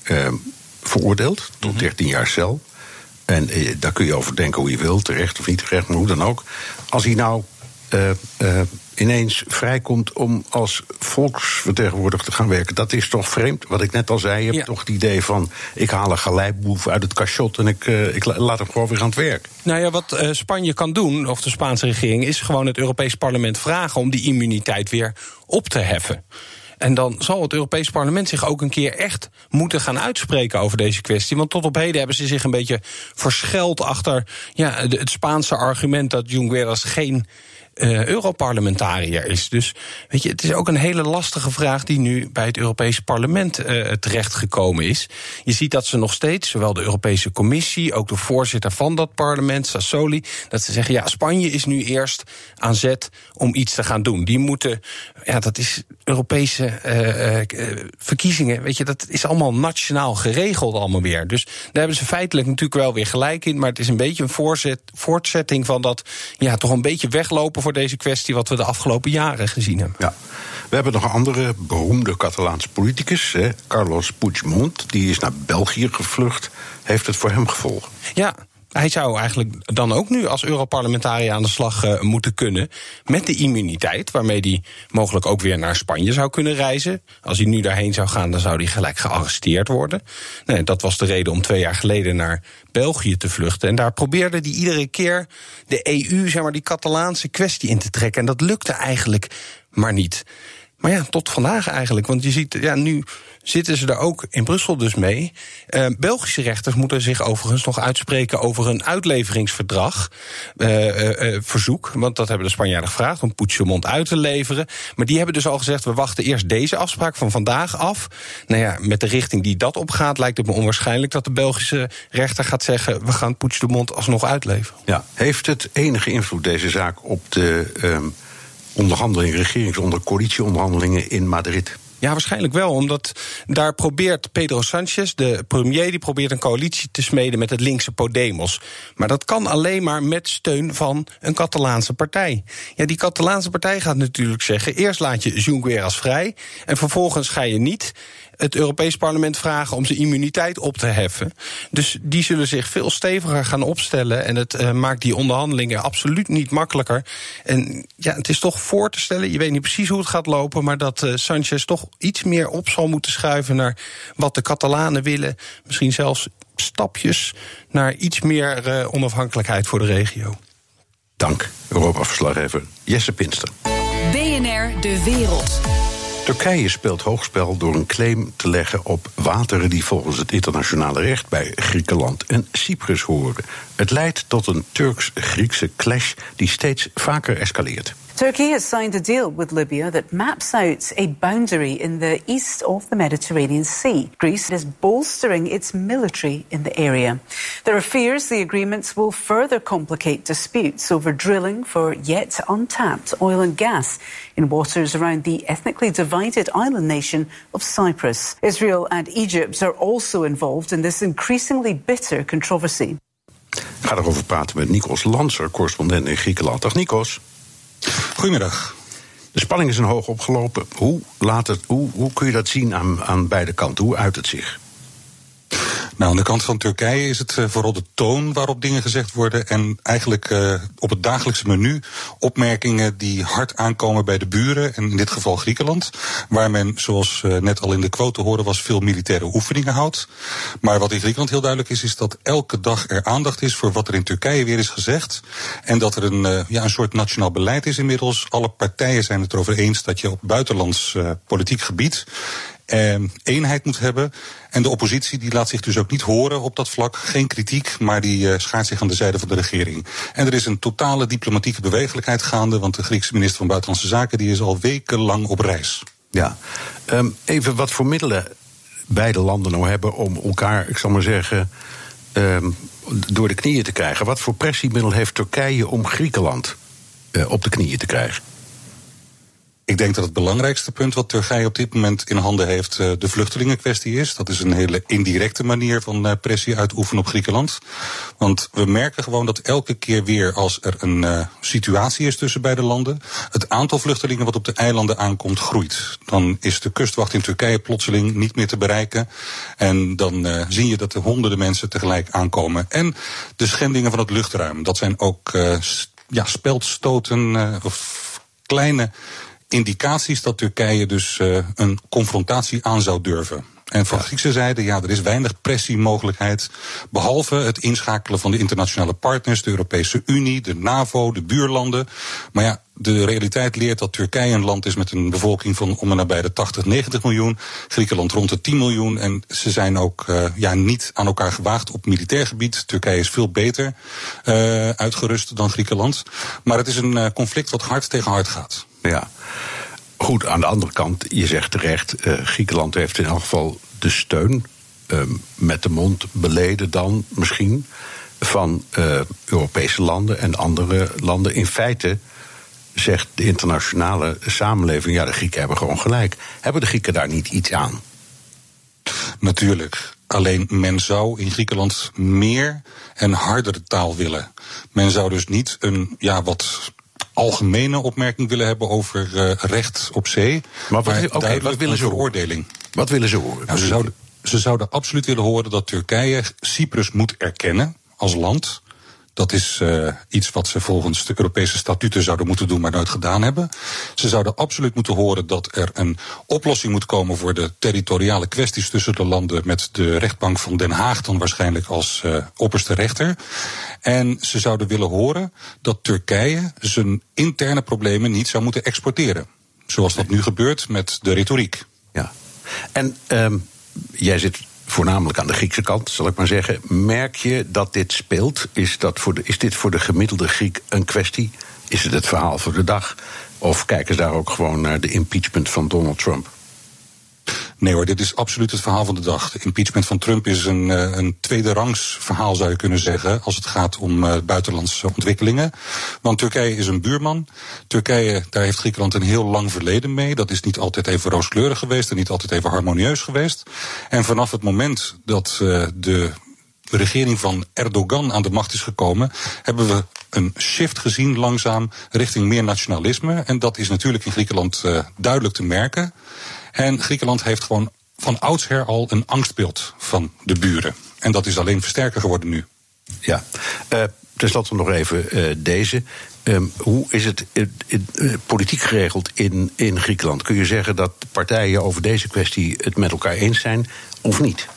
veroordeeld tot 13 mhm. jaar cel. En eh, daar kun je over denken hoe je wilt, terecht of niet terecht, maar hoe dan ook. Als hij nou uh, uh, ineens vrijkomt om als volksvertegenwoordiger te gaan werken. Dat is toch vreemd? Wat ik net al zei, je hebt toch het idee van... ik haal een galeiboef uit het cachot en ik, uh, ik laat hem gewoon weer aan het werk. Nou ja, wat Spanje kan doen, of de Spaanse regering... is gewoon het Europees Parlement vragen om die immuniteit weer op te heffen. En dan zal het Europees Parlement zich ook een keer echt moeten gaan uitspreken over deze kwestie. Want tot op heden hebben ze zich een beetje verscheld achter ja, het Spaanse argument dat Junqueras geen uh, Europarlementariër is. Dus weet je, het is ook een hele lastige vraag die nu bij het Europese parlement uh, terechtgekomen is. Je ziet dat ze nog steeds, zowel de Europese Commissie, ook de voorzitter van dat parlement, Sassoli, dat ze zeggen: ja, Spanje is nu eerst aan zet om iets te gaan doen. Die moeten, ja, dat is Europese uh, verkiezingen, weet je, dat is allemaal nationaal geregeld allemaal weer. Dus daar hebben ze feitelijk natuurlijk wel weer gelijk in, maar het is een beetje een voortzetting van dat, ja, toch een beetje weglopen voor deze kwestie wat we de afgelopen jaren gezien hebben. Ja. We hebben nog een andere beroemde Catalaanse politicus, hè, Carlos Puigdemont. Die is naar België gevlucht. Heeft het voor hem gevolgen? Ja, hij zou eigenlijk dan ook nu als Europarlementariër aan de slag uh, moeten kunnen. Met de immuniteit, waarmee hij mogelijk ook weer naar Spanje zou kunnen reizen. Als hij nu daarheen zou gaan, dan zou hij gelijk gearresteerd worden. Nee, dat was de reden om twee jaar geleden naar België te vluchten. En daar probeerde hij iedere keer de EU, zeg maar, die Catalaanse kwestie in te trekken. En dat lukte eigenlijk maar niet. Maar ja, tot vandaag eigenlijk. Want je ziet, ja, nu zitten ze er ook in Brussel dus mee. Uh, Belgische rechters moeten zich overigens nog uitspreken over een uitleveringsverdrag. Uh, uh, verzoek, want dat hebben de Spanjaarden gevraagd om Puigdemont uit te leveren. Maar die hebben dus al gezegd: we wachten eerst deze afspraak van vandaag af. Nou ja, met de richting die dat opgaat, lijkt het me onwaarschijnlijk dat de Belgische rechter gaat zeggen: we gaan Puigdemont alsnog uitleveren. Ja, heeft het enige invloed deze zaak op de um, onderhandelingen, regeringsonder coalitieonderhandelingen in Madrid? Ja, waarschijnlijk wel. Omdat daar probeert Pedro Sanchez, de premier, die probeert een coalitie te smeden met het linkse Podemos. Maar dat kan alleen maar met steun van een Catalaanse partij. Ja, die Catalaanse partij gaat natuurlijk zeggen: eerst laat je Junqueras vrij. En vervolgens ga je niet het Europees Parlement vragen om zijn immuniteit op te heffen. Dus die zullen zich veel steviger gaan opstellen. En het uh, maakt die onderhandelingen absoluut niet makkelijker. En ja, het is toch voor te stellen, je weet niet precies hoe het gaat lopen, maar dat uh, Sanchez toch iets meer op zal moeten schuiven naar wat de Catalanen willen. Misschien zelfs stapjes naar iets meer uh, onafhankelijkheid voor de regio. Dank, Europa-verslaggever Jesse Pinster. BNR De Wereld. Turkije speelt hoogspel door een claim te leggen op wateren die volgens het internationale recht bij Griekenland en Cyprus horen. Het leidt tot een Turks-Griekse clash die steeds vaker escaleert. Turkey has signed a deal with Libya that maps out a boundary in the east of the Mediterranean Sea. Greece is bolstering its military in the area. There are fears the agreements will further complicate disputes over drilling for yet untapped oil and gas in waters around the ethnically divided island nation of Cyprus. Israel and Egypt are also involved in this increasingly bitter controversy. Ga erover praten met Nikos Lanser, correspondent in Griekenland. Dag Nikos. Goedemiddag. De spanningen zijn hoog opgelopen. Hoe, laat het, hoe, hoe kun je dat zien aan, aan beide kanten? Hoe uit het zich? Nou, aan de kant van Turkije is het uh, vooral de toon waarop dingen gezegd worden. En eigenlijk uh, op het dagelijkse menu opmerkingen die hard aankomen bij de buren. En in dit geval Griekenland. Waar men, zoals uh, net al in de quote hoorde was, veel militaire oefeningen houdt. Maar wat in Griekenland heel duidelijk is, is dat elke dag er aandacht is voor wat er in Turkije weer is gezegd. En dat er een, ja, een soort nationaal beleid is inmiddels. Alle partijen zijn het erover eens dat je op buitenlands politiek gebied eh, eenheid moet hebben. En de oppositie die laat zich dus ook niet horen op dat vlak. Geen kritiek, maar die uh, schaart zich aan de zijde van de regering. En er is een totale diplomatieke bewegelijkheid gaande, want de Griekse minister van Buitenlandse Zaken die is al wekenlang op reis. Ja, um, even wat voor middelen beide landen nou hebben om elkaar, ik zal maar zeggen, um, door de knieën te krijgen. Wat voor pressiemiddel heeft Turkije om Griekenland uh, op de knieën te krijgen? Ik denk dat het belangrijkste punt wat Turkije op dit moment in handen heeft uh, de vluchtelingenkwestie is. Dat is een hele indirecte manier van uh, pressie uitoefenen op Griekenland. Want we merken gewoon dat elke keer weer als er een uh, situatie is tussen beide landen, het aantal vluchtelingen wat op de eilanden aankomt groeit. Dan is de kustwacht in Turkije plotseling niet meer te bereiken. En dan zie je dat er honderden mensen tegelijk aankomen. En de schendingen van het luchtruim, dat zijn ook ja, speldstoten of kleine indicaties dat Turkije dus uh, een confrontatie aan zou durven. En van Griekse zijde, ja, er is weinig pressiemogelijkheid. Behalve het inschakelen van de internationale partners, de Europese Unie, de NAVO, de buurlanden. Maar ja, de realiteit leert dat Turkije een land is met een bevolking van om en nabij de 80, 90 miljoen. Griekenland rond de 10 miljoen. En ze zijn ook uh, ja, niet aan elkaar gewaagd op militair gebied. Turkije is veel beter uh, uitgerust dan Griekenland. Maar het is een conflict wat hard tegen hard gaat. Ja. Goed, aan de andere kant, je zegt terecht, uh, Griekenland heeft in elk geval de steun, uh, met de mond beleden dan misschien, van uh, Europese landen en andere landen. In feite zegt de internationale samenleving, ja, de Grieken hebben gewoon gelijk. Hebben de Grieken daar niet iets aan? Natuurlijk. Alleen men zou in Griekenland meer en hardere taal willen. Men zou dus niet een ja, wat algemene opmerking willen hebben over uh, recht op zee. Maar wat, okay, wat willen ze veroordeling? Wat willen ze horen? Nou, ze, zouden, ze zouden absoluut willen horen dat Turkije Cyprus moet erkennen als land. Dat is uh, iets wat ze volgens de Europese statuten zouden moeten doen, maar nooit gedaan hebben. Ze zouden absoluut moeten horen dat er een oplossing moet komen voor de territoriale kwesties tussen de landen met de rechtbank van Den Haag dan waarschijnlijk als uh, opperste rechter. En ze zouden willen horen dat Turkije zijn interne problemen niet zou moeten exporteren. zoals dat nu gebeurt met de retoriek. Ja. En um, jij zit voornamelijk aan de Griekse kant, zal ik maar zeggen. Merk je dat dit speelt? Is, dat voor de, is dit voor de gemiddelde Griek een kwestie? Is het het verhaal voor de dag? Of kijken ze daar ook gewoon naar de impeachment van Donald Trump? Nee hoor, dit is absoluut het verhaal van de dag. De impeachment van Trump is een, eh, een tweede rangs verhaal, zou je kunnen zeggen, als het gaat om uh, buitenlandse ontwikkelingen. Want Turkije is een buurman. Turkije, daar heeft Griekenland een heel lang verleden mee. Dat is niet altijd even rooskleurig geweest en niet altijd even harmonieus geweest. En vanaf het moment dat uh, de regering van Erdogan aan de macht is gekomen, hebben we een shift gezien langzaam richting meer nationalisme. En dat is natuurlijk in Griekenland duidelijk te merken. En Griekenland heeft gewoon van oudsher al een angstbeeld van de buren. En dat is alleen versterker geworden nu. Ja, uh, ten slotte nog even uh, deze. Um, hoe is het uh, politiek geregeld in, in Griekenland? Kun je zeggen dat partijen over deze kwestie het met elkaar eens zijn of niet?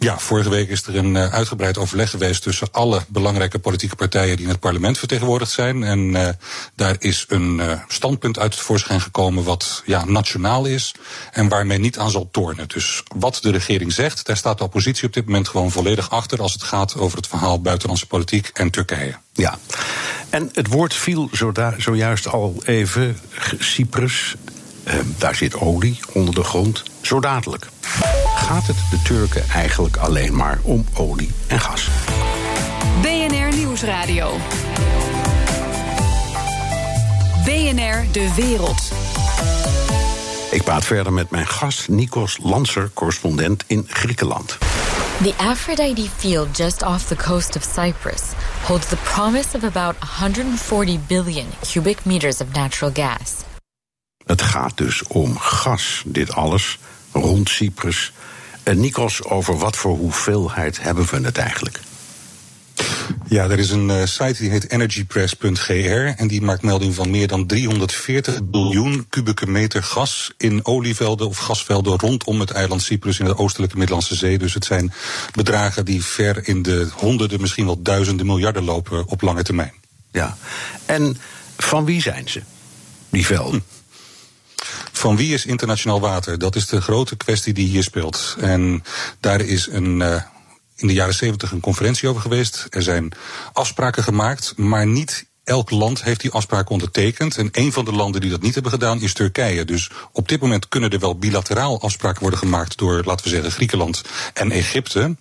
Ja, vorige week is er een uh, uitgebreid overleg geweest tussen alle belangrijke politieke partijen die in het parlement vertegenwoordigd zijn. En uh, daar is een uh, standpunt uit het voorschijn gekomen wat ja, nationaal is en waar men niet aan zal tornen. Dus wat de regering zegt, daar staat de oppositie op dit moment gewoon volledig achter als het gaat over het verhaal buitenlandse politiek en Turkije. Ja, en het woord viel zojuist al even, Cyprus. daar zit olie onder de grond, zo dadelijk gaat het de Turken eigenlijk alleen maar om olie en gas. BNR Nieuwsradio. BNR De Wereld. Ik praat verder met mijn gast Nikos Lanser, correspondent in Griekenland. The Aphrodite field just off the coast of Cyprus holds the promise of about 140 billion cubic meters of natural gas. Het gaat dus om gas, dit alles rond Cyprus. En eh, Nikos, over wat voor hoeveelheid hebben we het eigenlijk? Ja, er is een uh, site die heet energypress.gr en die maakt melding van meer dan 340 biljoen kubieke meter gas in olievelden of gasvelden rondom het eiland Cyprus in de oostelijke Middellandse Zee. Dus het zijn bedragen die ver in de honderden, misschien wel duizenden miljarden lopen op lange termijn. Ja, en van wie zijn ze, die velden? Hm. Van wie is internationaal water? Dat is de grote kwestie die hier speelt. En daar is een. Uh, in de jaren zeventig een conferentie over geweest. Er zijn afspraken gemaakt, maar niet elk land heeft die afspraken ondertekend. En een van de landen die dat niet hebben gedaan is Turkije. Dus op dit moment kunnen er wel bilateraal afspraken worden gemaakt door, laten we zeggen, Griekenland en Egypte.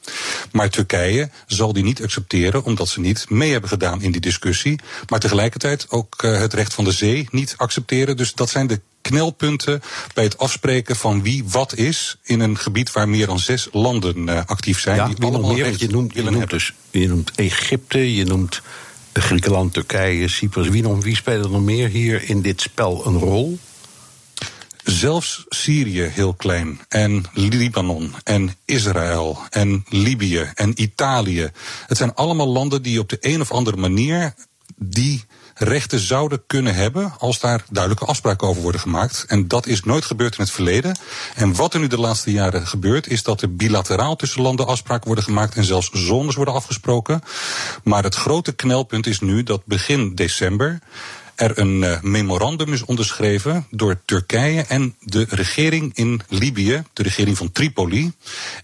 Maar Turkije zal die niet accepteren omdat ze niet mee hebben gedaan in die discussie. Maar tegelijkertijd ook uh, het recht van de zee niet accepteren. Dus dat zijn de knelpunten bij het afspreken van wie wat is in een gebied waar meer dan zes landen uh, actief zijn. Ja, die allemaal meer, je noemt, je noemt dus je noemt Egypte, je noemt Griekenland, Turkije, Cyprus. Wie, nog, wie spelen er nog meer hier in dit spel een rol? Zelfs Syrië heel klein. En Libanon en Israël en Libië en Italië. Het zijn allemaal landen die op de een of andere manier die rechten zouden kunnen hebben als daar duidelijke afspraken over worden gemaakt. En dat is nooit gebeurd in het verleden. En wat er nu de laatste jaren gebeurt, is dat er bilateraal tussen landen afspraken worden gemaakt en zelfs zones worden afgesproken. Maar het grote knelpunt is nu dat begin december er een uh, memorandum is onderschreven door Turkije en de regering in Libië, de regering van Tripoli.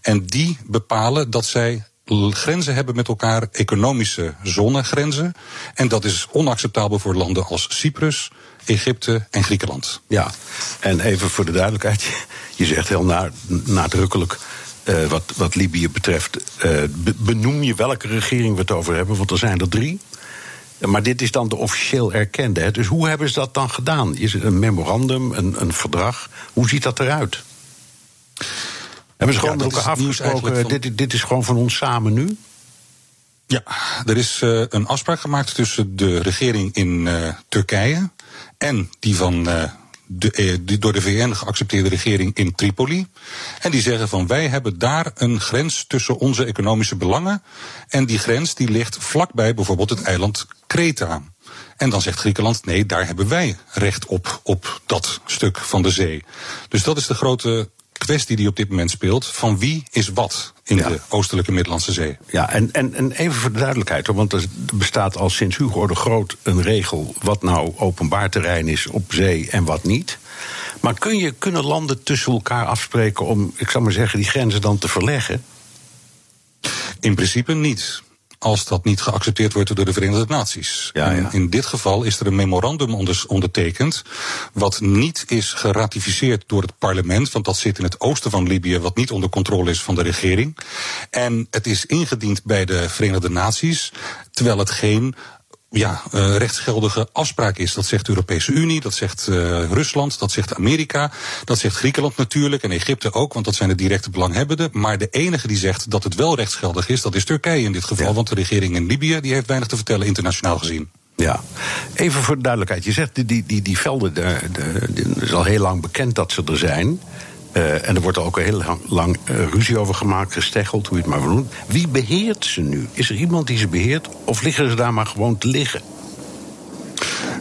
En die bepalen dat zij grenzen hebben met elkaar, economische zonnegrenzen. En dat is onacceptabel voor landen als Cyprus, Egypte en Griekenland. Ja, en even voor de duidelijkheid, je zegt heel nadrukkelijk. Uh, wat, wat Libië betreft, uh, benoem je welke regering we het over hebben, want er zijn er drie. Maar dit is dan de officieel erkende. Dus hoe hebben ze dat dan gedaan? Is het een memorandum, een, een verdrag? Hoe ziet dat eruit? Hebben ze gewoon met elkaar afgesproken, dit, dit is gewoon van ons samen nu? Ja, er is uh, een afspraak gemaakt tussen de regering in uh, Turkije en die van uh, de, die door de VN geaccepteerde regering in Tripoli. En die zeggen van wij hebben daar een grens tussen onze economische belangen. En die grens die ligt vlakbij bijvoorbeeld het eiland Kreta. En dan zegt Griekenland, nee, daar hebben wij recht op, op dat stuk van de zee. Dus dat is de grote kwestie die op dit moment speelt: van wie is wat in de oostelijke Middellandse Zee. Ja, en, en, en even voor de duidelijkheid, want er bestaat al sinds Hugo de Groot een regel wat nou openbaar terrein is op zee en wat niet. Maar kun je, kunnen landen tussen elkaar afspreken om, ik zou maar zeggen, die grenzen dan te verleggen? In principe niet als dat niet geaccepteerd wordt door de Verenigde Naties. Ja, ja. In dit geval is er een memorandum ondertekend, wat niet is geratificeerd door het parlement, want dat zit in het oosten van Libië, wat niet onder controle is van de regering. En het is ingediend bij de Verenigde Naties, terwijl het geen ja, uh, rechtsgeldige afspraak is. Dat zegt de Europese Unie, dat zegt uh, Rusland, dat zegt Amerika, dat zegt Griekenland natuurlijk en Egypte ook, want dat zijn de directe belanghebbenden. Maar de enige die zegt dat het wel rechtsgeldig is, dat is Turkije in dit geval, ja. want de regering in Libië die heeft weinig te vertellen internationaal gezien. Ja, even voor de duidelijkheid. Je zegt die, die, die, die velden, de, de, het is al heel lang bekend dat ze er zijn. Uh, en er wordt ook al heel lang, lang uh, ruzie over gemaakt, gesteggeld, hoe je het maar wil noemen. Wie beheert ze nu? Is er iemand die ze beheert? Of liggen ze daar maar gewoon te liggen?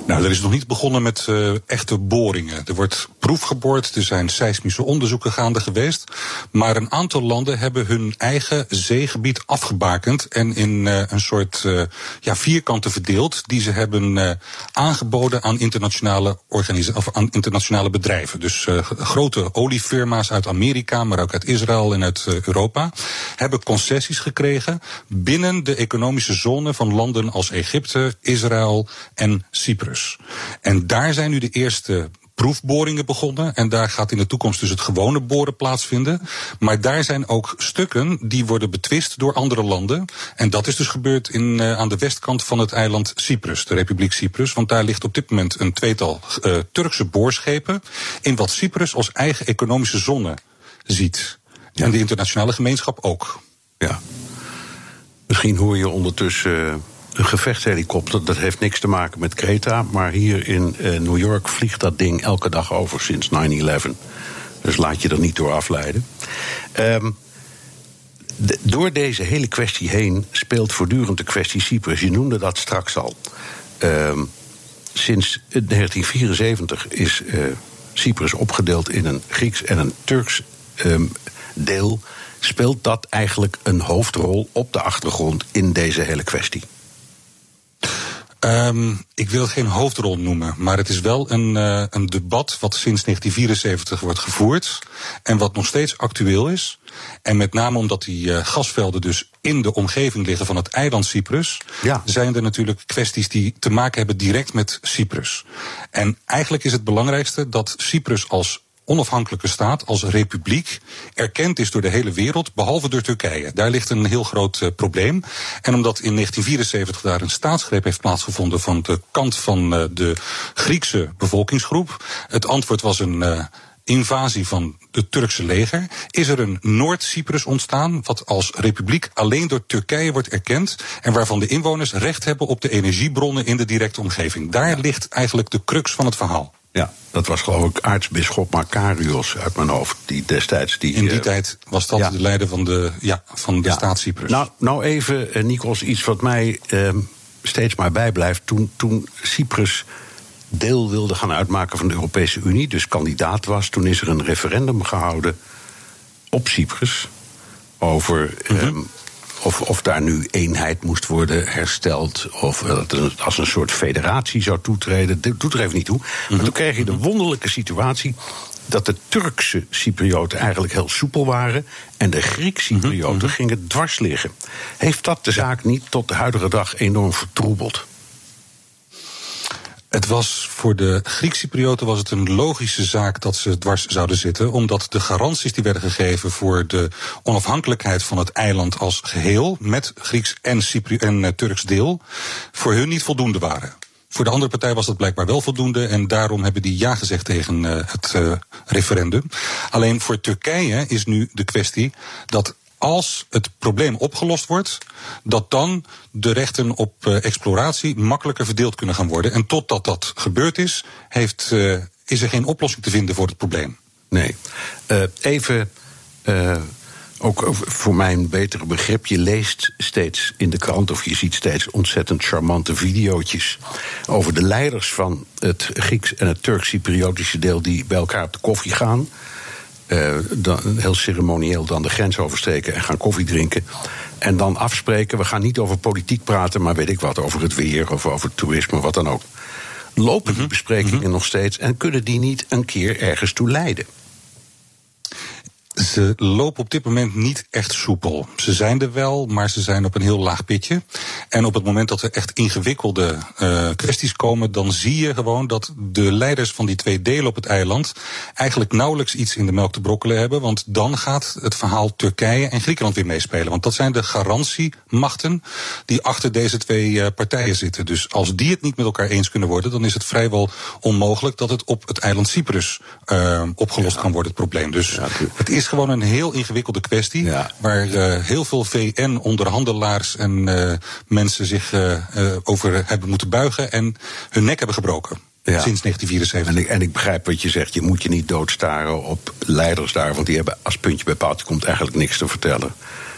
Nou, er is nog niet begonnen met uh, echte boringen. Er wordt proef geboord, er zijn seismische onderzoeken gaande geweest. Maar een aantal landen hebben hun eigen zeegebied afgebakend en in uh, een soort uh, ja, vierkanten verdeeld, die ze hebben aangeboden aan internationale, of aan internationale bedrijven. Dus grote oliefirma's uit Amerika, maar ook uit Israël en uit Europa, hebben concessies gekregen binnen de economische zone van landen als Egypte, Israël en Cyprus. En daar zijn nu de eerste proefboringen begonnen. En daar gaat in de toekomst dus het gewone boren plaatsvinden. Maar daar zijn ook stukken die worden betwist door andere landen. En dat is dus gebeurd in, uh, aan de westkant van het eiland Cyprus, de Republiek Cyprus. Want daar ligt op dit moment een tweetal uh, Turkse boorschepen. In wat Cyprus als eigen economische zone ziet. Ja. En de internationale gemeenschap ook. Ja. Misschien hoor je ondertussen een gevechtshelikopter. Dat heeft niks te maken met Kreta. Maar hier in uh, New York vliegt dat ding elke dag over sinds 9-11. Dus laat je er niet door afleiden. De, door deze hele kwestie heen speelt voortdurend de kwestie Cyprus. Je noemde dat straks al. Um, sinds 1974 is uh, Cyprus opgedeeld in een Grieks en een Turks um, deel. Speelt dat eigenlijk een hoofdrol op de achtergrond in deze hele kwestie? Um, ik wil geen hoofdrol noemen, maar het is wel een, uh, een debat wat sinds 1974 wordt gevoerd en wat nog steeds actueel is. En met name omdat die uh, gasvelden dus in de omgeving liggen van het eiland Cyprus, ja. zijn er natuurlijk kwesties die te maken hebben direct met Cyprus. En eigenlijk is het belangrijkste dat Cyprus als onafhankelijke staat als republiek erkend is door de hele wereld, behalve door Turkije. Daar ligt een heel groot uh, probleem. En omdat in 1974 daar een staatsgreep heeft plaatsgevonden van de kant van uh, de Griekse bevolkingsgroep, het antwoord was een uh, invasie van het Turkse leger, is er een Noord-Cyprus ontstaan, wat als republiek alleen door Turkije wordt erkend en waarvan de inwoners recht hebben op de energiebronnen in de directe omgeving. Daar ligt eigenlijk de crux van het verhaal. Ja, dat was geloof ik aartsbisschop Macarius uit mijn hoofd. Die destijds die, In die uh, tijd was dat ja. de leider van de, ja, van de ja. staat Cyprus. Nou, nou even, uh, Nikos, iets wat mij uh, steeds maar bijblijft. Toen, toen Cyprus deel wilde gaan uitmaken van de Europese Unie, dus kandidaat was, toen is er een referendum gehouden op Cyprus over. Mm -hmm. Of, of daar nu eenheid moest worden hersteld. Of dat het als een soort federatie zou toetreden. Dat doet er even niet toe. Maar toen kreeg je de wonderlijke situatie dat de Turkse Cyprioten eigenlijk heel soepel waren. En de Griek-Cyprioten mm -hmm. gingen dwars liggen. Heeft dat de zaak niet tot de huidige dag enorm vertroebeld? Het was voor de Griek-Cyprioten was het een logische zaak dat ze dwars zouden zitten, omdat de garanties die werden gegeven voor de onafhankelijkheid van het eiland als geheel, met Grieks en, Cypri en uh, Turks deel, voor hun niet voldoende waren. Voor de andere partij was dat blijkbaar wel voldoende en daarom hebben die ja gezegd tegen uh, het uh, referendum. Alleen voor Turkije is nu de kwestie dat als het probleem opgelost wordt, dat dan de rechten op uh, exploratie makkelijker verdeeld kunnen gaan worden. En totdat dat gebeurd is, heeft, uh, is er geen oplossing te vinden voor het probleem. Nee. Uh, even. ook voor mijn betere begrip, je leest steeds in de krant of je ziet steeds ontzettend charmante video's over de leiders van het Grieks en het Turks-Cypriotische deel die bij elkaar op de koffie gaan. Eh, dan, heel ceremonieel dan de grens oversteken en gaan koffie drinken. En dan afspreken, we gaan niet over politiek praten, maar weet ik wat, over het weer of over toerisme, wat dan ook. Lopen die besprekingen nog steeds en kunnen die niet een keer ergens toe leiden? Ze lopen op dit moment niet echt soepel. Ze zijn er wel, maar ze zijn op een heel laag pitje. En op het moment dat er echt ingewikkelde uh, kwesties komen, dan zie je gewoon dat de leiders van die twee delen op het eiland eigenlijk nauwelijks iets in de melk te brokkelen hebben. Want dan gaat het verhaal Turkije en Griekenland weer meespelen. Want dat zijn de garantiemachten die achter deze twee uh, partijen zitten. Dus als die het niet met elkaar eens kunnen worden, dan is het vrijwel onmogelijk dat het op het eiland Cyprus uh, opgelost ja. kan worden, het probleem. Dus ja, het is is gewoon een heel ingewikkelde kwestie. Ja. Waar uh, heel veel VN-onderhandelaars en uh, mensen zich uh, over hebben moeten buigen en hun nek hebben gebroken. Ja. Sinds 1974. En ik, en ik begrijp wat je zegt. Je moet je niet doodstaren op leiders daar. Want die hebben als puntje bij paaltje komt eigenlijk niks te vertellen.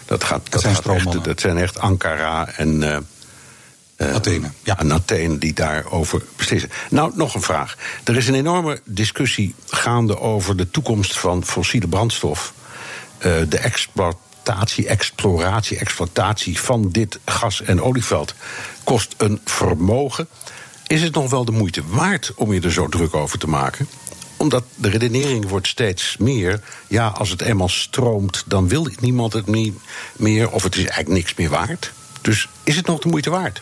Dat, gaat, dat, dat zijn, gaat echt, dat zijn echt Ankara en. Uh, Athene. Ja. En Athene die daarover beslissen. Nou, nog een vraag. Er is een enorme discussie gaande over de toekomst van fossiele brandstof. Uh, de exploitatie, exploratie, exploitatie van dit gas- en olieveld kost een vermogen. Is het nog wel de moeite waard om je er zo druk over te maken? Omdat de redenering wordt steeds meer. Ja, als het eenmaal stroomt, dan wil niemand het niet meer. Of het is eigenlijk niks meer waard. Dus is het nog de moeite waard?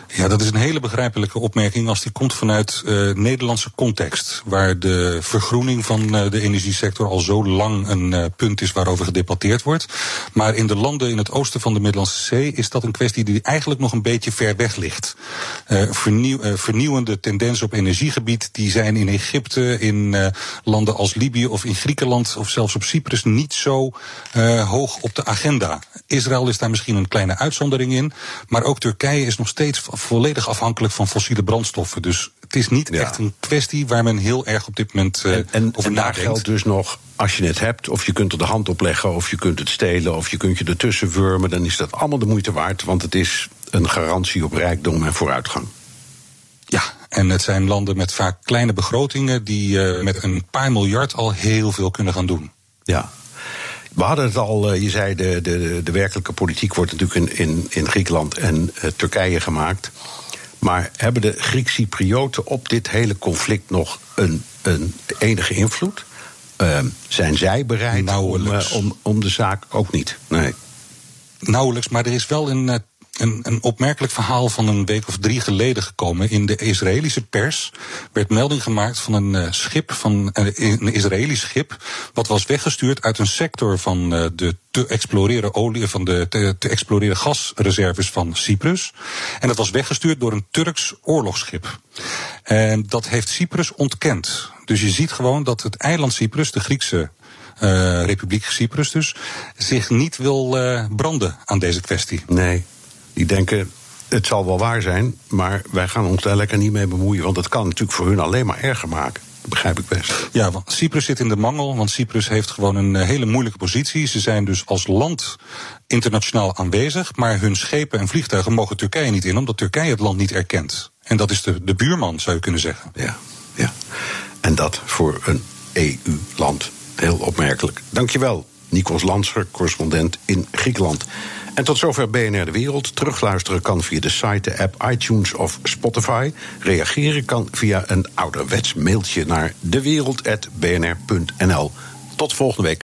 Ja, dat is een hele begrijpelijke opmerking als die komt vanuit uh, Nederlandse context. Waar de vergroening van uh, de energiesector al zo lang een uh, punt is waarover gedebatteerd wordt. Maar in de landen in het oosten van de Middellandse Zee is dat een kwestie die eigenlijk nog een beetje ver weg ligt. Vernieuw, vernieuwende tendensen op energiegebied die zijn in Egypte, in landen als Libië of in Griekenland of zelfs op Cyprus niet zo hoog op de agenda. Israël is daar misschien een kleine uitzondering in. Maar ook Turkije is nog steeds volledig afhankelijk van fossiele brandstoffen. Dus het is niet ja. echt een kwestie waar men heel erg op dit moment uh, en, en, over en daar geldt dus nog, als je het hebt, of je kunt er de hand op leggen, of je kunt het stelen, of je kunt je ertussen wurmen, dan is dat allemaal de moeite waard, want het is een garantie op rijkdom en vooruitgang. Ja, en het zijn landen met vaak kleine begrotingen die uh, met een paar miljard al heel veel kunnen gaan doen. Ja, we hadden het al, je zei, de, de, de werkelijke politiek wordt natuurlijk in, in, in Griekenland en uh, Turkije gemaakt. Maar hebben de Griek-Cyprioten op dit hele conflict nog een, een enige invloed? Uh, zijn zij bereid om, uh, om, om de zaak ook niet? Nee. Nauwelijks, maar er is wel een een, een opmerkelijk verhaal van een week of drie geleden gekomen. In de Israëlische pers werd melding gemaakt van een uh, schip, van uh, een Israëlisch schip, wat was weggestuurd uit een sector van uh, de te exploreren olie, van de te, te exploreren gasreserves van Cyprus. En dat was weggestuurd door een Turks oorlogsschip. En dat heeft Cyprus ontkend. Dus je ziet gewoon dat het eiland Cyprus, de Griekse uh, Republiek Cyprus dus, zich niet wil uh, branden aan deze kwestie. Nee. Die denken, het zal wel waar zijn, maar wij gaan ons daar lekker niet mee bemoeien. Want het kan natuurlijk voor hun alleen maar erger maken. Dat begrijp ik best. Ja, want Cyprus zit in de mangel, want Cyprus heeft gewoon een eh, hele moeilijke positie. Ze zijn dus als land internationaal aanwezig, maar hun schepen en vliegtuigen mogen Turkije niet in, omdat Turkije het land niet erkent. En dat is de, de buurman, zou je kunnen zeggen. Ja, ja. En dat voor een EU-land. Heel opmerkelijk. Dankjewel, Nikos Lanser, correspondent in Griekenland. En tot zover BNR De Wereld. Terugluisteren kan via de site, de app, iTunes of Spotify. Reageren kan via een ouderwets mailtje naar dewereld.bnr.nl. Tot volgende week.